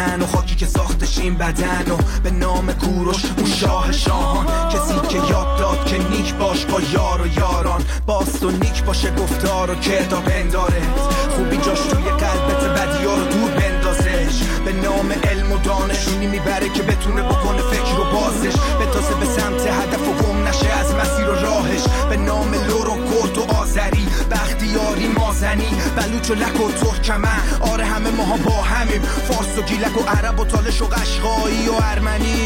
وطن و خاکی که ساختشیم بدن و به نام کوروش اون شاه شاهان. کسی که یاد داد که نیک باش با یار و یاران. باست و نیک باشه گفتار و کتاب انداره خوبی جاش توی قلبت بدی رو دور بندازش. به نام علم دانشونی می‌بره که بتونه بکنه فکر و بازش. بتازه به سمت هدف و گم نشه از مسیر و راهش. به نام لور و کرد و آذری. بختیاری مازنی. بلوچ و لک و ترکمن. آره همه ماها با همیم. فارس و گیلک و عرب و تالش و قشقایی و ارمنی.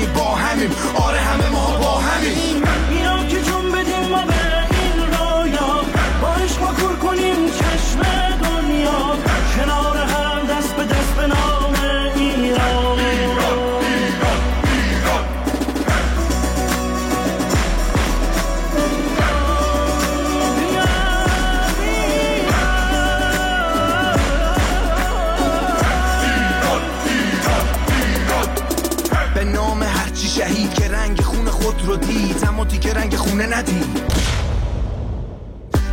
شهید که رنگ خون خود رو دید اما دیگه رنگ خونه ندید.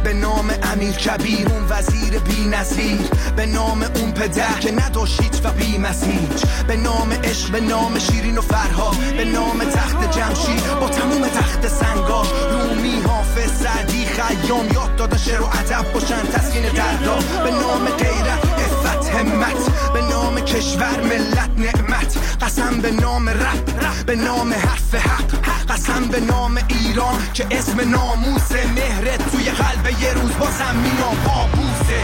به نام امیر کبیر اون وزیر بی نظیر به نام اون پدر که نداشت و بی مسیج به نام عشق به نام شیرین و فرها به نام تخت جمشید با تموم تخت سنگاش رومی حافظ سعدی خیام. یاد دادن شعر و ادب باشن تسکین دردا. به نام غیرت افت همت. به نام کشور ملت. به نام ایران که اسم ناموس مهرت توی قلب یه روز بازم مینا پابوسه.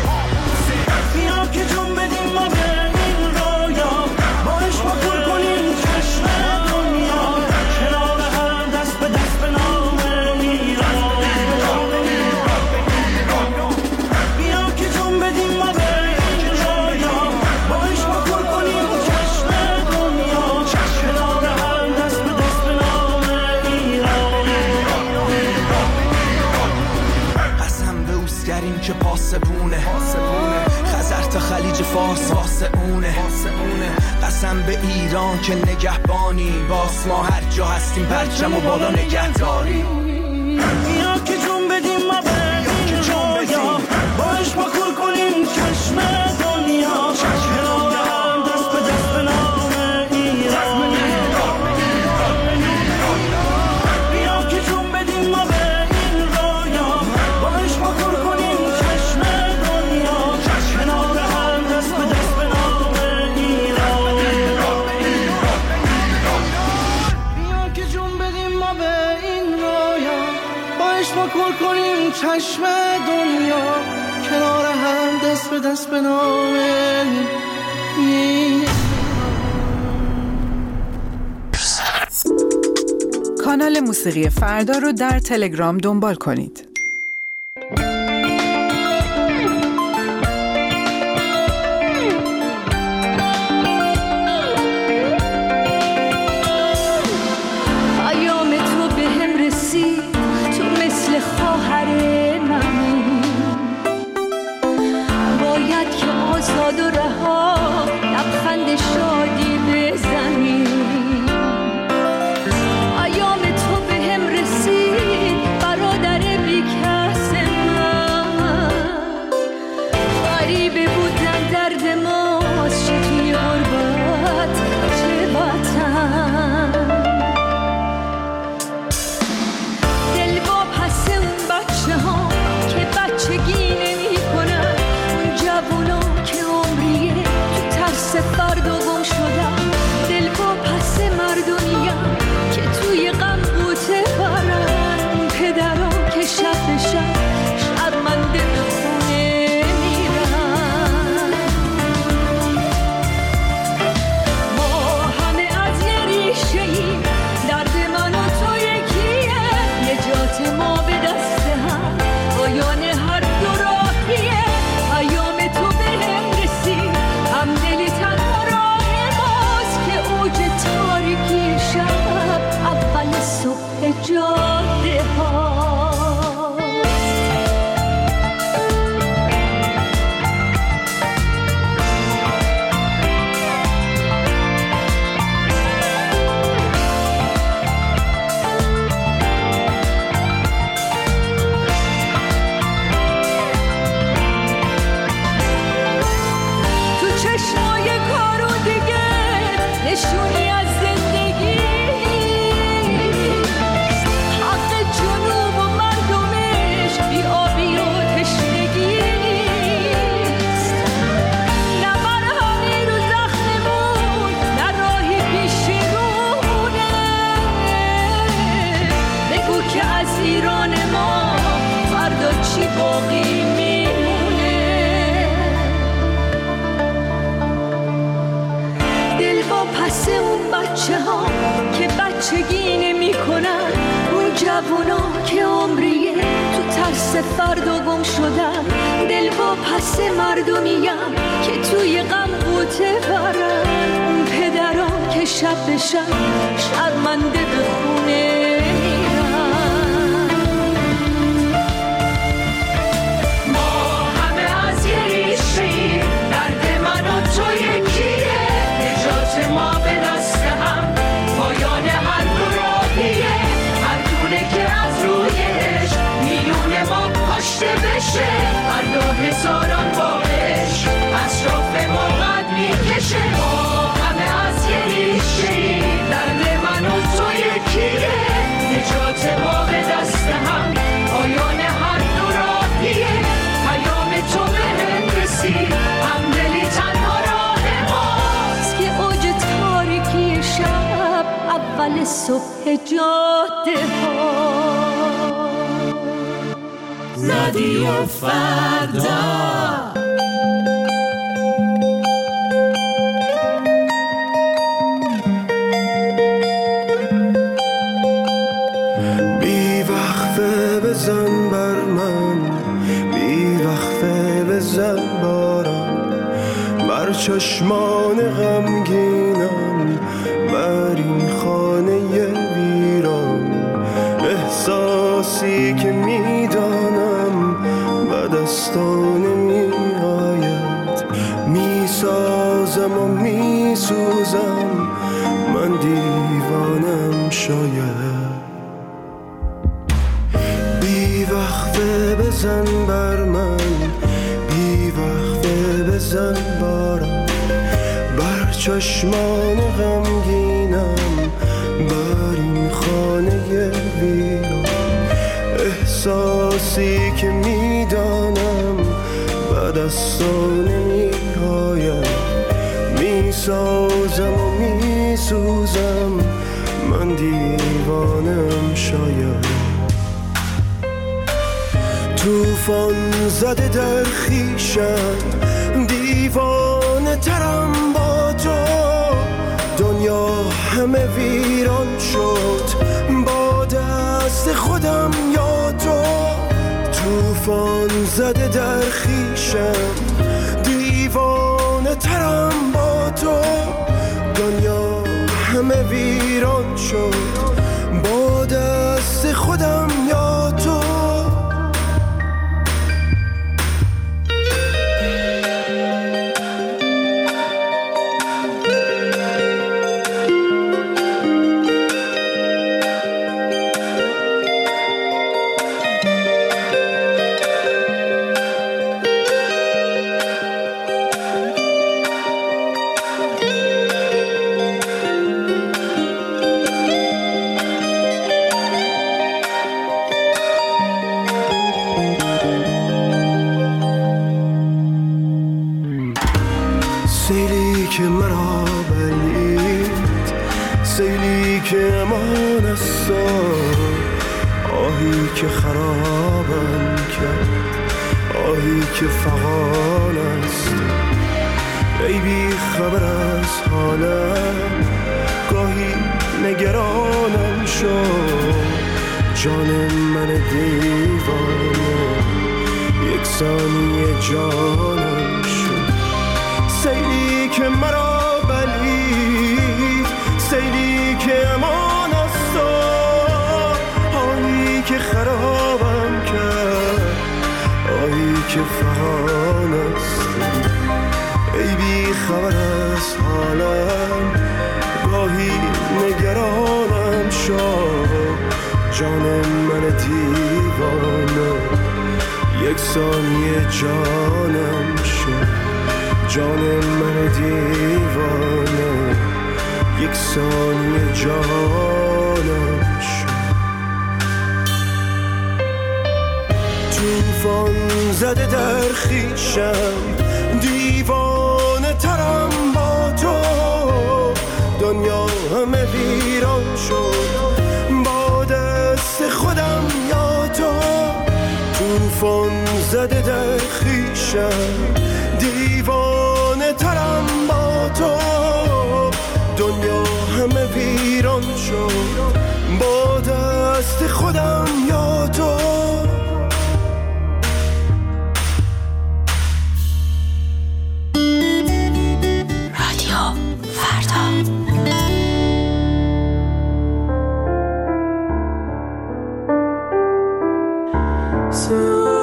قسم به ایران که نگهبانی. باس ما هر جا هستیم پرچم و بالا نگهداری. بیا که چشم دنیا کنار هم دست به دست به کانال موسیقی فردا رو در تلگرام دنبال کنید. خواهر منی باید که آزاد و واسه مردمیم که توی غم قوته برن اون پدران که شب به شب شرمنده به خونه رادیو فردا. بی بر من. بی چشمان غمگینم بر این خانه ویران. احساسی که می‌دانم شاید. بی وقفه بزن بر من. بی وقفه بزن بارم. بر چشمان غمگینم. بر این خانه ویران. احساسی که توفان زده در خیشم. دیوانه ترم با تو. دنیا همه ویران شد. با دست خودم یا تو. توفان زده در خیشم. دیوانه ترم با تو. دنیا همه ویران شد. مرا بلید. سیلی که امان است آهی که خرابم کرد. آهی که فقان است. ای بی خبر از حالم گاهی نگرانم شد. جان من دیوانه یک ثانیه جانم. جان من دیوانه. یک ثانیه جانم شد. جان من دیوانه. یک ثانیه جانم شد. توفان زده در خیشم دیوانه ترم با تو. دنیا همه ویران شد. توفان زده در خیشم. دیوانه ترم با تو. دنیا همه ویران شد. با دست خودم یا to